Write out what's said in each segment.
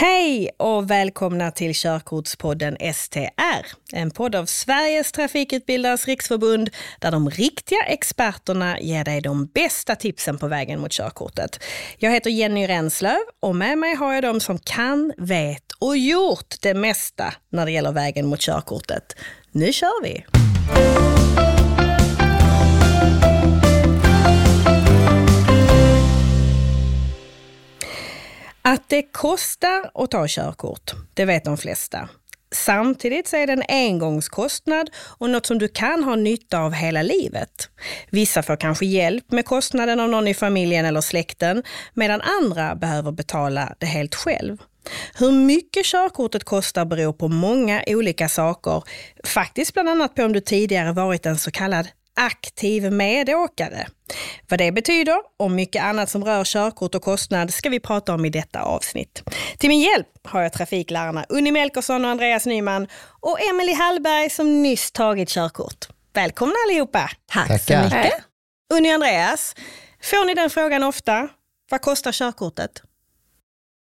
Hej och välkomna till Körkortspodden STR. En podd av Sveriges Trafikutbildares Riksförbund där de riktiga experterna ger dig de bästa tipsen på vägen mot körkortet. Jag heter Jenny Renslöv och med mig har jag de som kan, vet och gjort det mesta när det gäller vägen mot körkortet. Nu kör vi! Att det kostar att ta körkort, det vet de flesta. Samtidigt så är det en engångskostnad och något som du kan ha nytta av hela livet. Vissa får kanske hjälp med kostnaden av någon i familjen eller släkten, medan andra behöver betala det helt själv. Hur mycket körkortet kostar beror på många olika saker. Faktiskt bland annat på om du tidigare varit en så kallad aktiv medåkare. Vad det betyder och mycket annat som rör körkort och kostnad ska vi prata om i detta avsnitt. Till min hjälp har jag trafiklärarna Unni Melkersson och Andreas Nyman och Emelie Hallberg som nyss tagit körkort. Välkomna allihopa! Tack Tackar. så mycket. Unni och Andreas, får ni den frågan ofta? Vad kostar körkortet?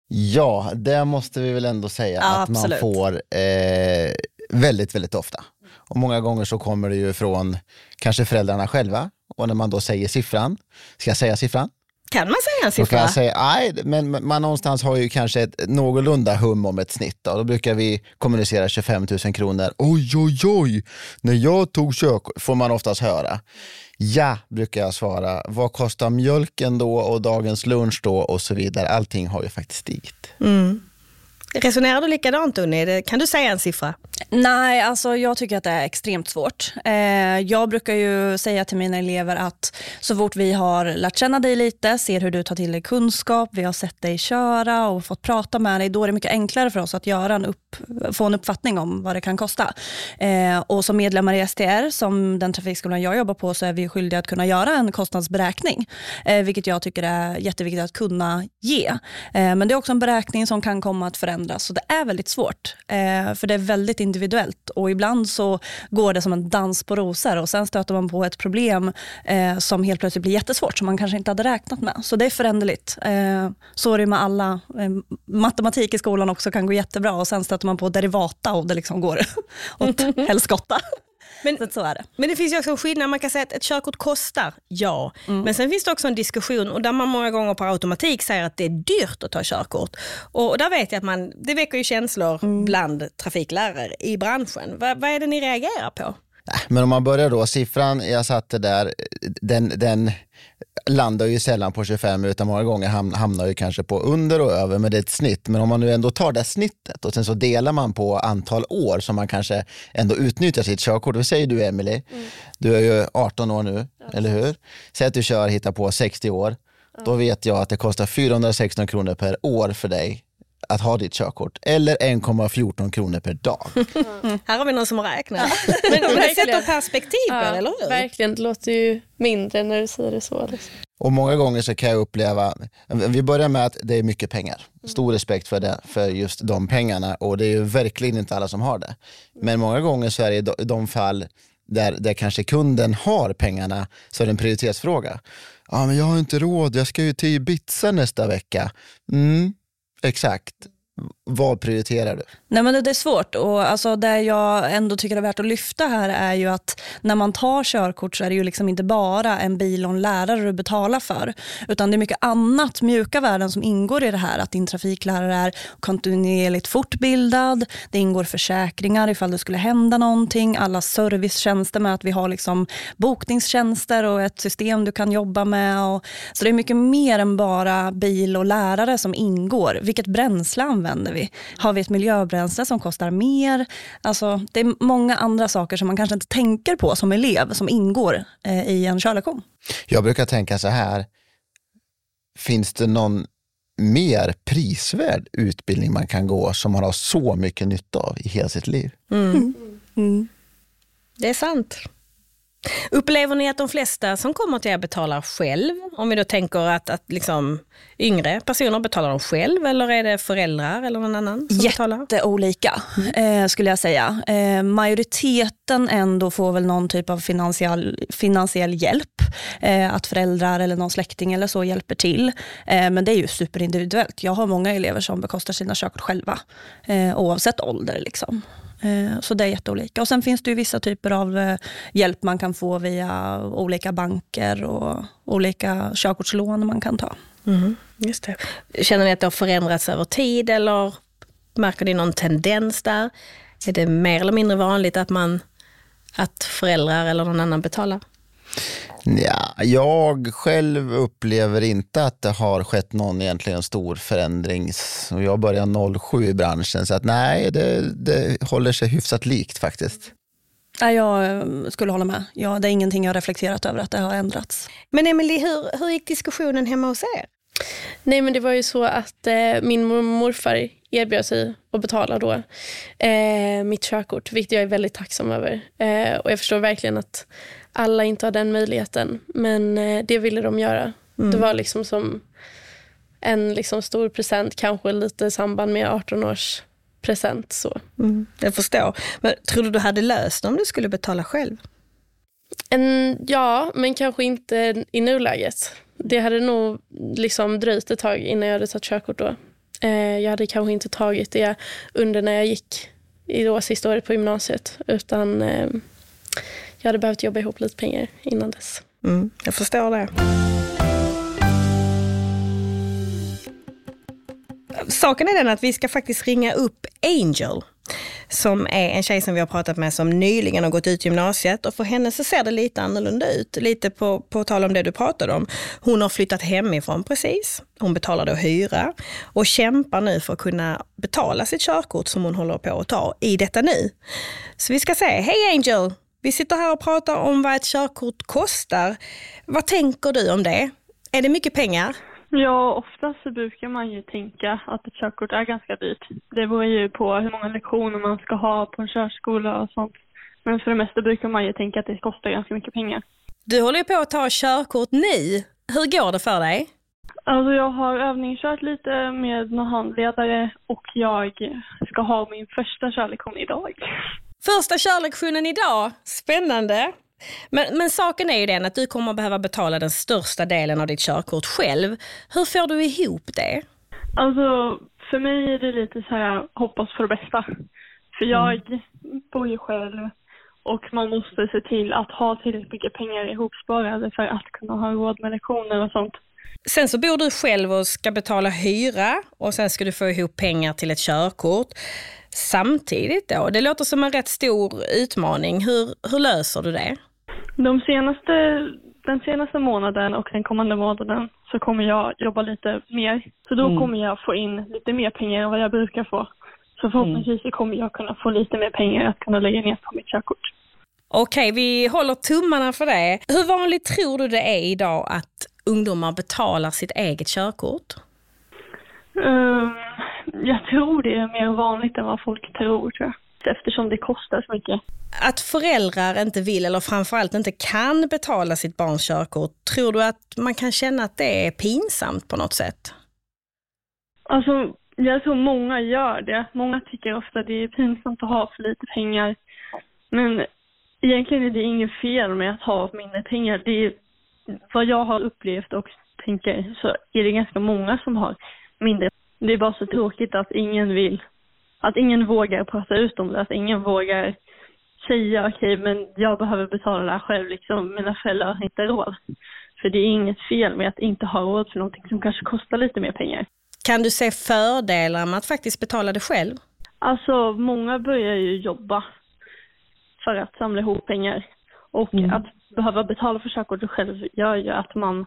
Ja, det måste vi väl ändå säga ja, att absolut. man får eh, väldigt, väldigt ofta. Och många gånger så kommer det ju från kanske föräldrarna själva. Och när man då säger siffran, ska jag säga siffran? Kan man säga en siffra? Då jag säga, nej, men man någonstans har ju kanske ett någorlunda hum om ett snitt. Då, då brukar vi kommunicera 25 000 kronor. Oj, oj, oj, när jag tog körkort, får man oftast höra. Ja, brukar jag svara. Vad kostar mjölken då och dagens lunch då och så vidare. Allting har ju faktiskt stigit. Mm. Resonerar du likadant Unni? Kan du säga en siffra? Nej, alltså jag tycker att det är extremt svårt. Eh, jag brukar ju säga till mina elever att så fort vi har lärt känna dig lite, ser hur du tar till dig kunskap, vi har sett dig köra och fått prata med dig, då är det mycket enklare för oss att göra en upp, få en uppfattning om vad det kan kosta. Eh, och som medlemmar i STR, som den trafikskolan jag jobbar på, så är vi skyldiga att kunna göra en kostnadsberäkning, eh, vilket jag tycker är jätteviktigt att kunna ge. Men det är också en beräkning som kan komma att förändras, så det är väldigt svårt. Eh, för det är väldigt individuellt och ibland så går det som en dans på rosor och sen stöter man på ett problem eh, som helt plötsligt blir jättesvårt som man kanske inte hade räknat med. Så det är föränderligt. Eh, så är det med alla. Eh, matematik i skolan också kan gå jättebra och sen stöter man på derivata och det liksom går åt helskotta. Men, så är det. men det finns ju också en skillnad, man kan säga att ett körkort kostar, ja. Mm. Men sen finns det också en diskussion och där man många gånger på automatik säger att det är dyrt att ta körkort. Och där vet jag att man, det väcker ju känslor mm. bland trafiklärare i branschen. vad är det ni reagerar på? Men om man börjar då, siffran jag satte där, den, den landar ju sällan på 25 utan många gånger hamnar ju kanske på under och över, men det är ett snitt. Men om man nu ändå tar det snittet och sen så delar man på antal år som man kanske ändå utnyttjar sitt körkort. Vad säger du Emily? Mm. Du är ju 18 år nu, ja. eller hur? Säg att du kör hittar på 60 år. Ja. Då vet jag att det kostar 416 kronor per år för dig att ha ditt körkort eller 1,14 kronor per dag. Mm. Här har vi någon som har räknat. Men det sätter perspektiv ja, eller hur? Verkligen, det låter ju mindre när du säger det så. Liksom. Och många gånger så kan jag uppleva, vi börjar med att det är mycket pengar. Stor respekt för, det, för just de pengarna och det är ju verkligen inte alla som har det. Men många gånger så är det i de fall där, där kanske kunden har pengarna så är det en prioritetsfråga. Ja, men jag har inte råd, jag ska ju till Ibiza nästa vecka. Mm, Exakt. Vad prioriterar du? Nej, men det är svårt. Och alltså det jag ändå tycker är värt att lyfta här är ju att när man tar körkort så är det ju liksom inte bara en bil och en lärare du betalar för. Utan det är mycket annat, mjuka värden som ingår i det här. Att din trafiklärare är kontinuerligt fortbildad. Det ingår försäkringar ifall det skulle hända någonting. Alla servicetjänster med att vi har liksom bokningstjänster och ett system du kan jobba med. Och, så det är mycket mer än bara bil och lärare som ingår. Vilket bränsle använder vi? Har vi ett miljöbränsle som kostar mer? Alltså, det är många andra saker som man kanske inte tänker på som elev som ingår eh, i en körlektion. Jag brukar tänka så här, finns det någon mer prisvärd utbildning man kan gå som man har så mycket nytta av i hela sitt liv? Mm. Mm. Det är sant. Upplever ni att de flesta som kommer till er betalar själv? Om vi då tänker att, att liksom yngre personer betalar de själv eller är det föräldrar eller någon annan som betalar? Jätteolika eh, skulle jag säga. Eh, majoriteten ändå får väl någon typ av finansiell, finansiell hjälp. Eh, att föräldrar eller någon släkting eller så hjälper till. Eh, men det är ju superindividuellt. Jag har många elever som bekostar sina körkort själva eh, oavsett ålder. Liksom. Eh, så det är jätteolika. Och sen finns det ju vissa typer av eh, hjälp man kan få via olika banker och olika körkortslån man kan ta. Mm, just det. Känner ni att det har förändrats över tid eller märker ni någon tendens där? Är det mer eller mindre vanligt att, man, att föräldrar eller någon annan betalar? Ja, jag själv upplever inte att det har skett någon egentligen stor förändring. Jag började 07 i branschen, så att nej, det, det håller sig hyfsat likt faktiskt. jag eh, skulle hålla med. Ja, det är ingenting jag reflekterat över att det har ändrats. Men Emelie, hur, hur gick diskussionen hemma hos er? Nej men det var ju så att eh, min morfar erbjöd sig att betala då eh, mitt körkort, vilket jag är väldigt tacksam över. Eh, och jag förstår verkligen att alla inte har den möjligheten, men eh, det ville de göra. Mm. Det var liksom som en liksom stor present, kanske lite i samband med 18 års present. Så. Mm, jag förstår. Men tror du du hade löst om du skulle betala själv? En, ja, men kanske inte i nuläget. Det hade nog liksom dröjt ett tag innan jag hade tagit körkort då. Eh, jag hade kanske inte tagit det under när jag gick i då sista året på gymnasiet. Utan eh, jag hade behövt jobba ihop lite pengar innan dess. Mm, jag förstår det. Saken är den att vi ska faktiskt ringa upp Angel som är en tjej som vi har pratat med som nyligen har gått ut gymnasiet och för henne så ser det lite annorlunda ut. Lite på, på tal om det du pratade om. Hon har flyttat hemifrån precis. Hon betalar då hyra och kämpar nu för att kunna betala sitt körkort som hon håller på att ta i detta nu. Så vi ska säga, Hej Angel! Vi sitter här och pratar om vad ett körkort kostar. Vad tänker du om det? Är det mycket pengar? Ja, oftast så brukar man ju tänka att ett körkort är ganska dyrt. Det beror ju på hur många lektioner man ska ha på en körskola och sånt. Men för det mesta brukar man ju tänka att det kostar ganska mycket pengar. Du håller ju på att ta körkort nu. Hur går det för dig? Alltså jag har övningskört lite med någon handledare och jag ska ha min första körlektion idag. Första körlektionen idag. Spännande. Men, men saken är ju den att du kommer behöva betala den största delen av ditt körkort själv. Hur får du ihop det? Alltså, för mig är det lite så här, hoppas för det bästa. För jag mm. bor ju själv och man måste se till att ha tillräckligt mycket pengar ihopsparade för att kunna ha råd med lektioner och sånt. Sen så bor du själv och ska betala hyra och sen ska du få ihop pengar till ett körkort samtidigt då. Det låter som en rätt stor utmaning. Hur, hur löser du det? De senaste, den senaste månaden och den kommande månaden så kommer jag jobba lite mer. Så då mm. kommer jag få in lite mer pengar än vad jag brukar få. Så förhoppningsvis mm. kommer jag kunna få lite mer pengar att kunna lägga ner på mitt körkort. Okej, vi håller tummarna för det. Hur vanligt tror du det är idag att ungdomar betalar sitt eget körkort? Um, jag tror det är mer vanligt än vad folk tror, tror jag eftersom det kostar så mycket. Att föräldrar inte vill eller framförallt inte kan betala sitt barns körkort, tror du att man kan känna att det är pinsamt på något sätt? Alltså, jag tror många gör det. Många tycker ofta det är pinsamt att ha för lite pengar. Men egentligen är det inget fel med att ha mindre pengar. Det är, vad jag har upplevt och tänker så är det ganska många som har mindre. Det är bara så tråkigt att ingen vill att ingen vågar prata ut om det, att ingen vågar säga okej, okay, men jag behöver betala det här själv, liksom, mina föräldrar har inte råd. För det är inget fel med att inte ha råd för någonting som kanske kostar lite mer pengar. Kan du se fördelar med att faktiskt betala det själv? Alltså, många börjar ju jobba för att samla ihop pengar. Och mm. att behöva betala för körkortet själv gör ju att man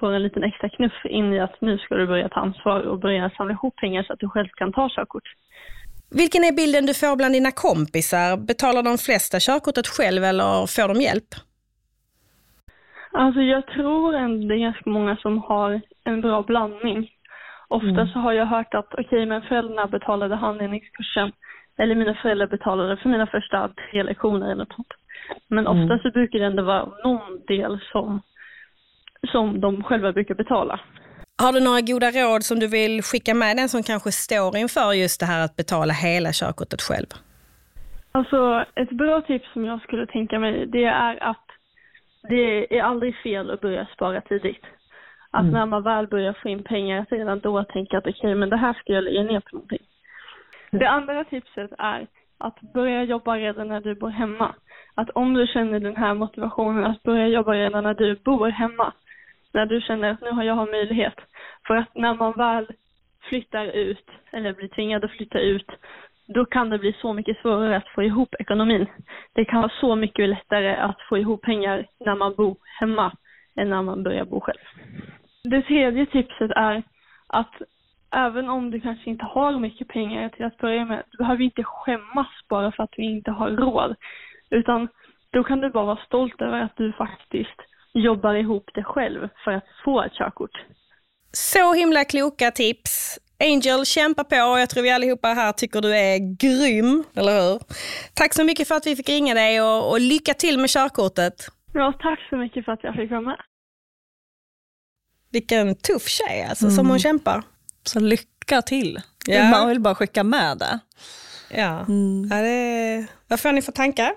får en liten extra knuff in i att nu ska du börja ta ansvar och börja samla ihop pengar så att du själv kan ta körkort. Vilken är bilden du får bland dina kompisar? Betalar de flesta körkortet själv eller får de hjälp? Alltså jag tror ändå det är ganska många som har en bra blandning. Ofta mm. så har jag hört att okej, okay, men föräldrarna betalade handledningskursen eller mina föräldrar betalade för mina första tre lektioner eller något. Men Mm. ofta så brukar det ändå vara någon del som, som de själva brukar betala. Har du några goda råd som du vill skicka med den som kanske står inför just det här att betala hela körkortet själv? Alltså ett bra tips som jag skulle tänka mig det är att det är aldrig fel att börja spara tidigt. Att när man väl börjar få in pengar att redan då tänka att okej men det här ska jag lägga ner på någonting. Det andra tipset är att börja jobba redan när du bor hemma. Att om du känner den här motivationen att börja jobba redan när du bor hemma. När du känner att nu har jag möjlighet. För att när man väl flyttar ut eller blir tvingad att flytta ut då kan det bli så mycket svårare att få ihop ekonomin. Det kan vara så mycket lättare att få ihop pengar när man bor hemma än när man börjar bo själv. Det tredje tipset är att även om du kanske inte har mycket pengar till att börja med, du behöver inte skämmas bara för att du inte har råd. Utan då kan du bara vara stolt över att du faktiskt jobbar ihop det själv för att få ett körkort. Så himla kloka tips. Angel, kämpa på. Jag tror vi allihopa här tycker du är grym, eller hur? Tack så mycket för att vi fick ringa dig och, och lycka till med körkortet. Ja, tack så mycket för att jag fick vara med. Vilken tuff tjej alltså, som hon kämpar. Så lycka till. Ja. Man vill bara skicka med det. Ja. Ja, det... Vad får ni för tankar?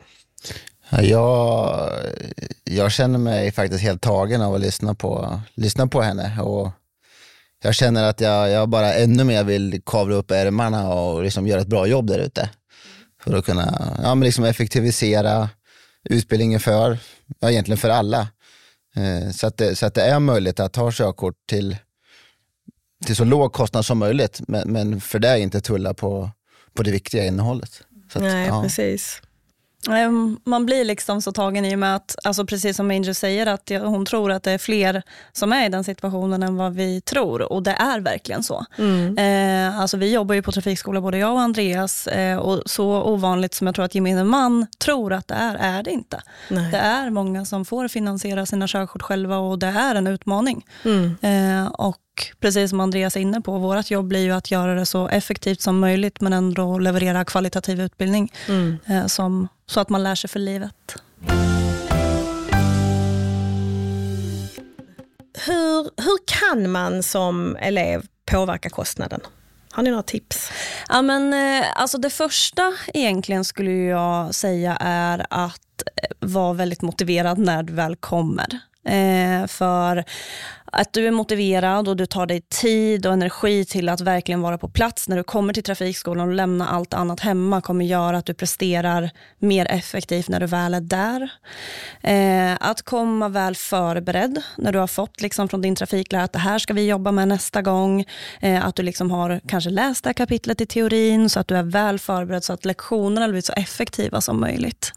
Ja, Jag, jag känner mig faktiskt helt tagen av att lyssna på, lyssna på henne. Och jag känner att jag, jag bara ännu mer vill kavla upp ärmarna och liksom göra ett bra jobb där ute. För att kunna ja, men liksom effektivisera utbildningen för, ja, egentligen för alla. Eh, så, att det, så att det är möjligt att ta körkort till, till så låg kostnad som möjligt, men, men för det är inte tulla på, på det viktiga innehållet. Att, Nej, ja. precis. Ehm, Man blir liksom så tagen i och med att, alltså precis som Angel säger, att hon tror att det är fler som är i den situationen än vad vi tror. Och det är verkligen så. Eh, alltså vi jobbar ju på trafikskola, både jag och Andreas. Eh, och så ovanligt som jag tror att gemene man tror att det är, är det inte. Nej. Det är många som får finansiera sina körkort själva och det är en utmaning. Mm. Eh, och precis som Andreas är inne på, vårt jobb blir ju att göra det så effektivt som möjligt men ändå leverera kvalitativ utbildning Mm. eh, som, så att man lär sig för livet. Hur, hur kan man som elev påverka kostnaden? Har ni några tips? Ja, men, eh, alltså det första egentligen skulle jag säga är att eh, vara väldigt motiverad när du väl kommer. Eh, för att du är motiverad och du tar dig tid och energi till att verkligen vara på plats när du kommer till trafikskolan och lämna allt annat hemma kommer göra att du presterar mer effektivt när du väl är där. Eh, att komma väl förberedd när du har fått liksom från din trafiklärare att det här ska vi jobba med nästa gång. Eh, att du liksom har kanske läst det här kapitlet i teorin så att du är väl förberedd så att lektionerna blir så effektiva som möjligt.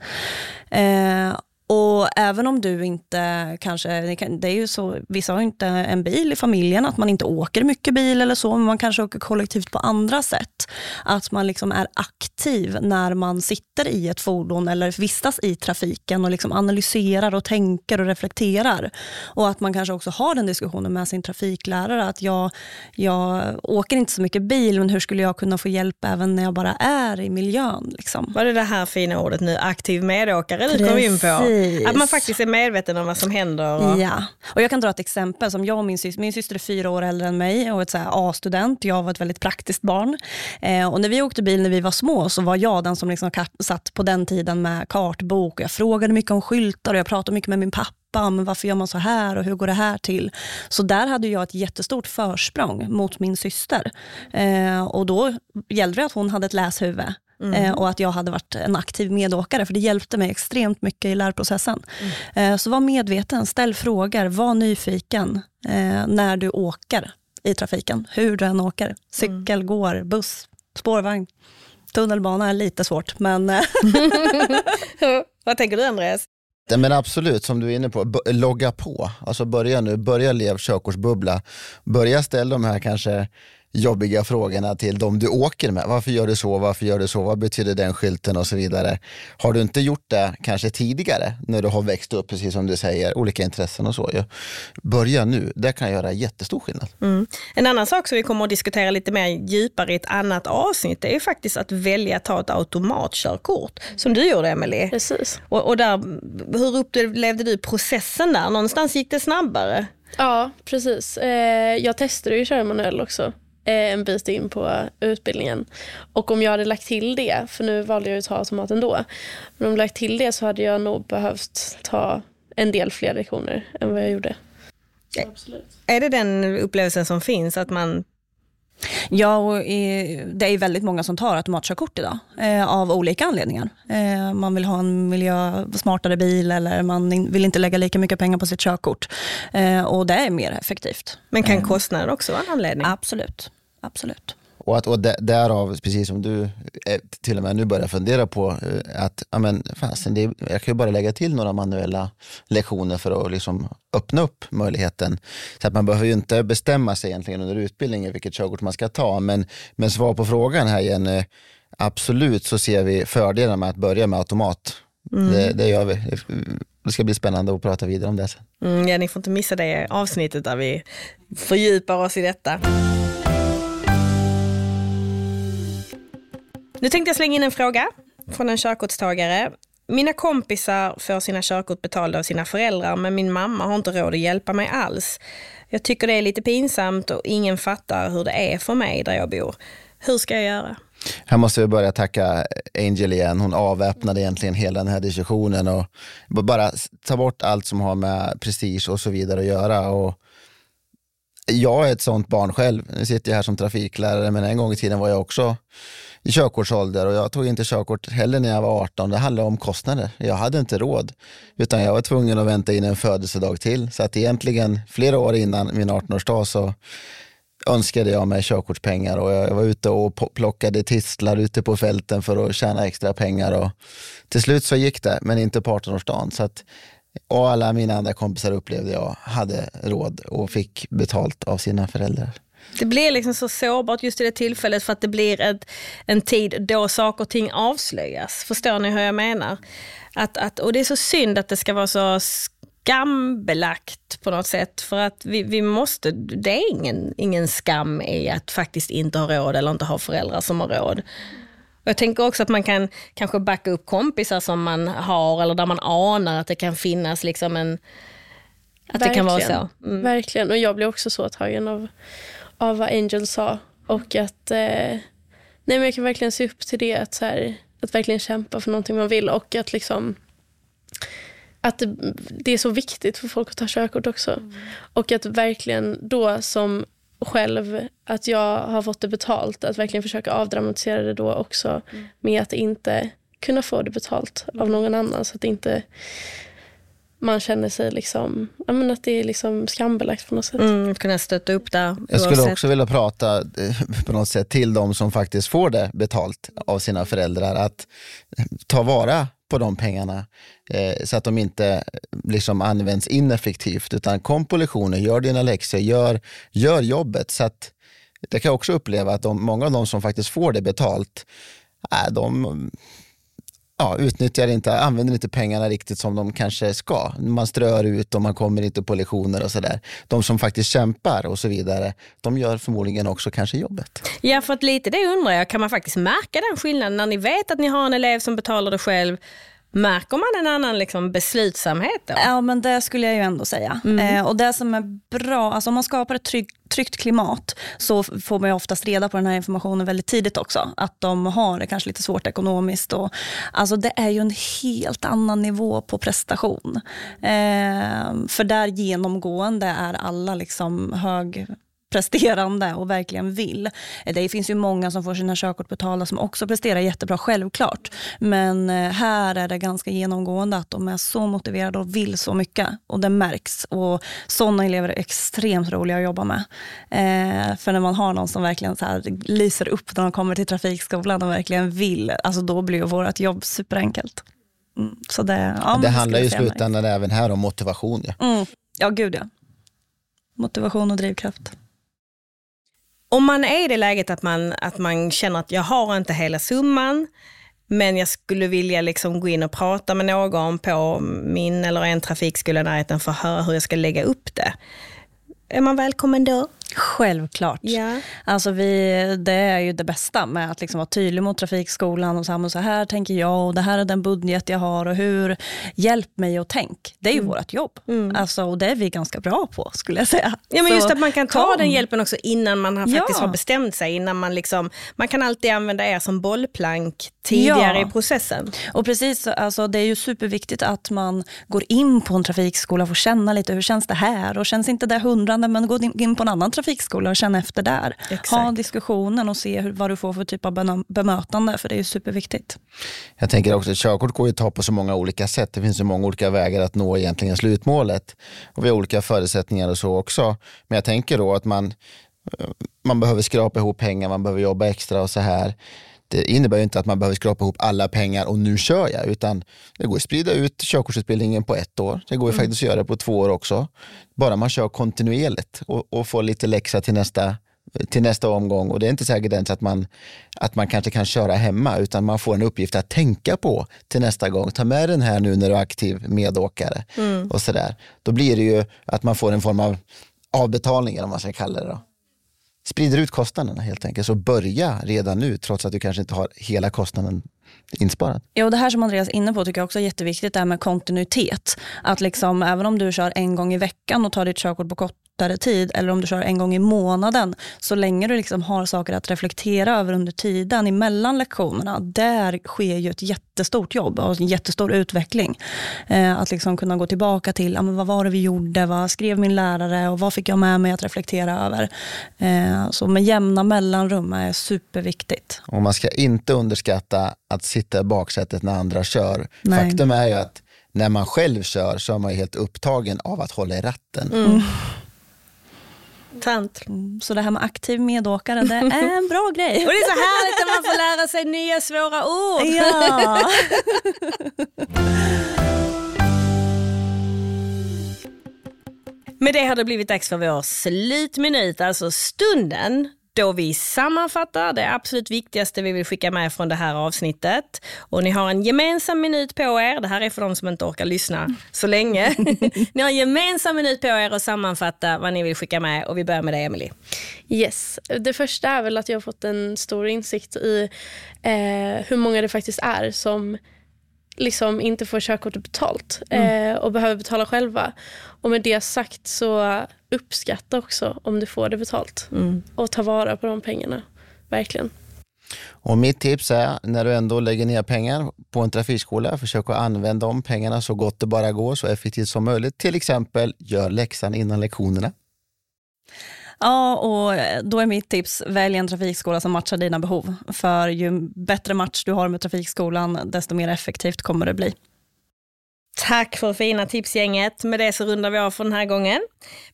Eh, och även om du inte kanske, det är ju så, vissa har ju inte en bil i familjen, att man inte åker mycket bil eller så, men man kanske åker kollektivt på andra sätt. Att man liksom är aktiv när man sitter i ett fordon eller vistas i trafiken och liksom analyserar och tänker och reflekterar. Och att man kanske också har den diskussionen med sin trafiklärare, att jag, jag åker inte så mycket bil, men hur skulle jag kunna få hjälp även när jag bara är i miljön? Liksom? Var det det här fina ordet nu, aktiv medåkare du kom in på? Precis. Att man faktiskt är medveten om vad som händer. Och... Ja, och jag kan dra ett exempel. som jag och Min syster, min syster är fyra år äldre än mig och ett A-student. Jag var ett väldigt praktiskt barn. Eh, och när vi åkte bil när vi var små så var jag den som liksom satt på den tiden med kartbok. Jag frågade mycket om skyltar och jag pratade mycket med min pappa men varför gör man så här och hur går det här till? Så där hade jag ett jättestort försprång mot min syster. Eh, och då gällde det att hon hade ett läshuvud eh, och att jag hade varit en aktiv medåkare, för det hjälpte mig extremt mycket i lärprocessen. Eh, så var medveten, ställ frågor, var nyfiken eh, när du åker i trafiken, hur du än åker. Cykel, går, buss, spårvagn. Tunnelbana är lite svårt, men vad tänker du Andreas? Ja, men absolut, som du är inne på, b- logga på. Alltså börja nu, börja lev körkortsbubbla. Börja ställa de här kanske jobbiga frågorna till de du åker med. Varför gör du så? Varför gör du så? Vad betyder den skylten och så vidare. Har du inte gjort det kanske tidigare när du har växt upp, precis som du säger, olika intressen och så. Ja. Börja nu, det kan göra jättestor skillnad. Mm. En annan sak som vi kommer att diskutera lite mer djupare i ett annat avsnitt, är faktiskt att välja att ta ett automatkörkort, som du gjorde Emelie. Precis. Och, och där, hur upplevde du processen där? Någonstans gick det snabbare? Ja, precis. Eh, jag testade ju att köra manuell också Eh, en bit in på utbildningen. Och om jag hade lagt till det, för nu valde jag att ta automat ändå, men om jag lagt till det så hade jag nog behövt ta en del fler lektioner än vad jag gjorde. Absolut. Är det den upplevelsen som finns, att man Ja, och det är väldigt många som tar automatkörkort idag eh, av olika anledningar. Eh, man vill ha en miljösmartare bil eller man vill inte lägga lika mycket pengar på sitt körkort. Eh, och det är mer effektivt. Men kan kostnaden också vara en anledning? Absolut. Absolut. Och, att, och därav, precis som du till och med nu börjar fundera på, eh, att amen, fasen, det, jag kan ju bara lägga till några manuella lektioner för att liksom öppna upp möjligheten. Så att man behöver ju inte bestämma sig egentligen under utbildningen vilket körkort man ska ta. Men, men svar på frågan här Jenny, absolut så ser vi fördelar med att börja med automat. Mm. Det, det, gör vi. Det ska bli spännande att prata vidare om det sen. Mm, ja, ni får inte missa det avsnittet där vi fördjupar oss i detta. Nu tänkte jag slänga in en fråga från en körkortstagare. Mina kompisar får sina körkort betalda av sina föräldrar men min mamma har inte råd att hjälpa mig alls. Jag tycker det är lite pinsamt och ingen fattar hur det är för mig där jag bor. Hur ska jag göra? Här måste vi börja tacka Angel igen. Hon avväpnade egentligen hela den här diskussionen och bara ta bort allt som har med prestige och så vidare att göra. Och jag är ett sånt barn själv. Nu sitter jag här som trafiklärare men en gång i tiden var jag också i körkortsålder och jag tog inte körkort heller när jag var 18. Det handlade om kostnader. Jag hade inte råd utan jag var tvungen att vänta in en födelsedag till. Så att egentligen flera år innan min 18-årsdag så önskade jag mig körkortspengar och jag var ute och plockade tistlar ute på fälten för att tjäna extra pengar. Och till slut så gick det, men inte på 18-årsdagen. Så att, och alla mina andra kompisar upplevde jag hade råd och fick betalt av sina föräldrar. Det blir liksom så sårbart just i det tillfället för att det blir ett, en tid då saker och ting avslöjas. Förstår ni hur jag menar? Att, att, och det är så synd att det ska vara så skambelagt på något sätt. För att vi, vi måste, det är ingen, ingen skam i att faktiskt inte ha råd eller inte ha föräldrar som har råd. Jag tänker också att man kan kanske backa upp kompisar som man har eller där man anar att det kan finnas liksom en... Att Verkligen. det kan vara så. Mm. Verkligen, och jag blir också så tagen av, av vad Angel sa. Och att eh, nej men jag kan verkligen se upp till det. Att, så här, att verkligen kämpa för någonting man vill. Och att liksom att det, det är så viktigt för folk att ta körkort också. Mm. Och att verkligen då som själv att jag har fått det betalt, att verkligen försöka avdramatisera det då också mm. med att inte kunna få det betalt av någon annan. Så att inte man känner sig liksom, ja, men att det är liksom skambelagt på något sätt. Mm, kunna stötta upp där. Jag skulle också vilja prata eh, på något sätt till de som faktiskt får det betalt av sina föräldrar. Att ta vara på de pengarna eh, så att de inte liksom används ineffektivt. Utan kom på lektioner, gör dina läxor, gör, gör jobbet. Så att, det kan jag också uppleva att de, många av de som faktiskt får det betalt, äh, de ja, utnyttjar inte, använder inte pengarna riktigt som de kanske ska. Man strör ut och man kommer inte på lektioner och sådär. De som faktiskt kämpar och så vidare, de gör förmodligen också kanske jobbet. Ja, för att lite det undrar jag, kan man faktiskt märka den skillnaden när ni vet att ni har en elev som betalar det själv Märker man en annan liksom beslutsamhet då? Ja, men det skulle jag ju ändå säga. Mm. Eh, och Det som är bra, alltså om man skapar ett trygg, tryggt klimat så får man ju oftast reda på den här informationen väldigt tidigt också. Att de har det kanske lite svårt ekonomiskt. Och, alltså det är ju en helt annan nivå på prestation. Eh, för där genomgående är alla liksom hög presterande och verkligen vill. Det finns ju många som får sina körkort betalda som också presterar jättebra, självklart. Men eh, här är det ganska genomgående att de är så motiverade och vill så mycket. Och det märks. Och sådana elever är extremt roliga att jobba med. Eh, för när man har någon som verkligen så här lyser upp när de kommer till trafikskolan och verkligen vill, alltså då blir vårt jobb superenkelt. Mm, så det, ja, det handlar ju i slutändan även här om motivation. Ja, mm. ja gud ja. Motivation och drivkraft om man är i det läget att man, att man känner att jag har inte hela summan, men jag skulle vilja liksom gå in och prata med någon på min eller en trafikskola i närheten för att höra hur jag ska lägga upp det. Är man välkommen då? Självklart. Ja. Alltså vi, det är ju det bästa med att liksom vara tydlig mot trafikskolan och så, så här tänker jag och det här är den budget jag har och hur, hjälp mig och tänk. Det är ju mm. vårt jobb. Mm. Alltså, och det är vi ganska bra på skulle jag säga. Ja, men just att man kan ta kom. den hjälpen också innan man har, faktiskt ja. har bestämt sig. Innan man, liksom, man kan alltid använda er som bollplank tidigare ja. i processen. Och precis, alltså, det är ju superviktigt att man går in på en trafikskola och får känna lite, hur känns det här? Och känns inte det hundrande, men gå in på en annan trafikskola och känna efter där. Exakt. Ha diskussionen och se hur, vad du får för typ av bemötande, för det är ju superviktigt. Jag tänker också att körkort går att ta på så många olika sätt. Det finns så många olika vägar att nå egentligen slutmålet. Och vi har olika förutsättningar och så också. Men jag tänker då att man, man behöver skrapa ihop pengar, man behöver jobba extra och så här det innebär ju inte att man behöver skrapa ihop alla pengar och nu kör jag, utan det går att sprida ut körkortsutbildningen på ett år. Det går ju mm. faktiskt att göra det på två år också. Bara man kör kontinuerligt och, och får lite läxa till nästa till nästa omgång och det är inte säkert ens att man, att man kanske kan köra hemma utan man får en uppgift att tänka på till nästa gång. Ta med den här nu när du är aktiv medåkare mm. och sådär. Då blir det ju att man får en form av avbetalning om man ska kalla det. Då sprider ut kostnaderna helt enkelt. Så börja redan nu trots att du kanske inte har hela kostnaden insparad. Ja, och det här som Andreas är inne på tycker jag också är jätteviktigt, det här med kontinuitet. Att liksom, även om du kör en gång i veckan och tar ditt körkort på kort kortare tid eller om du kör en gång i månaden. Så länge du liksom har saker att reflektera över under tiden emellan lektionerna, där sker ju ett jättestort jobb och en jättestor utveckling. Eh, att liksom kunna gå tillbaka till, ja, men vad var det vi gjorde, vad skrev min lärare och vad fick jag med mig att reflektera över. Eh, så med jämna mellanrum är superviktigt. Och man ska inte underskatta att sitta i baksätet när andra kör. Nej. Faktum är ju att när man själv kör så är man helt upptagen av att hålla i ratten. Mm. Sant. Mm, så det här med aktiv medåkare, det är en bra grej. Och det är så härligt när man får lära sig nya svåra ord. Ja. Med det har det blivit dags för vår slutminut, alltså stunden då vi sammanfattar det absolut viktigaste vi vill skicka med från det här avsnittet. Och ni har en gemensam minut på er, det här är för de som inte orkar lyssna så länge. ni har en gemensam minut på er att sammanfatta vad ni vill skicka med och vi börjar med dig Emily. Yes, det första är väl att jag har fått en stor insikt i eh, hur många det faktiskt är som liksom inte får körkortet betalt mm. eh, och behöver betala själva. Och med det sagt så uppskatta också om du får det betalt mm. och ta vara på de pengarna. Verkligen. Och mitt tips är, när du ändå lägger ner pengar på en trafikskola, försök att använda de pengarna så gott det bara går, så effektivt som möjligt. Till exempel, gör läxan innan lektionerna. Ja, och då är mitt tips, välj en trafikskola som matchar dina behov. För ju bättre match du har med trafikskolan, desto mer effektivt kommer det bli. Tack för fina tipsgänget. Med det så rundar vi av för den här gången.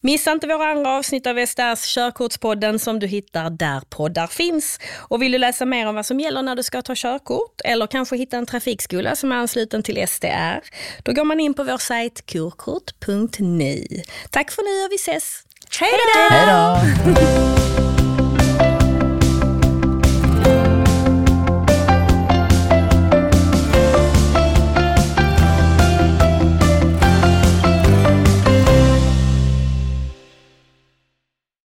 Missa inte våra andra avsnitt av SDRs Körkortspodden som du hittar där poddar finns. Och vill du läsa mer om vad som gäller när du ska ta körkort eller kanske hitta en trafikskola som är ansluten till SDR, då går man in på vår sajt kurkort.nu. Tack för nu och vi ses! Hej då!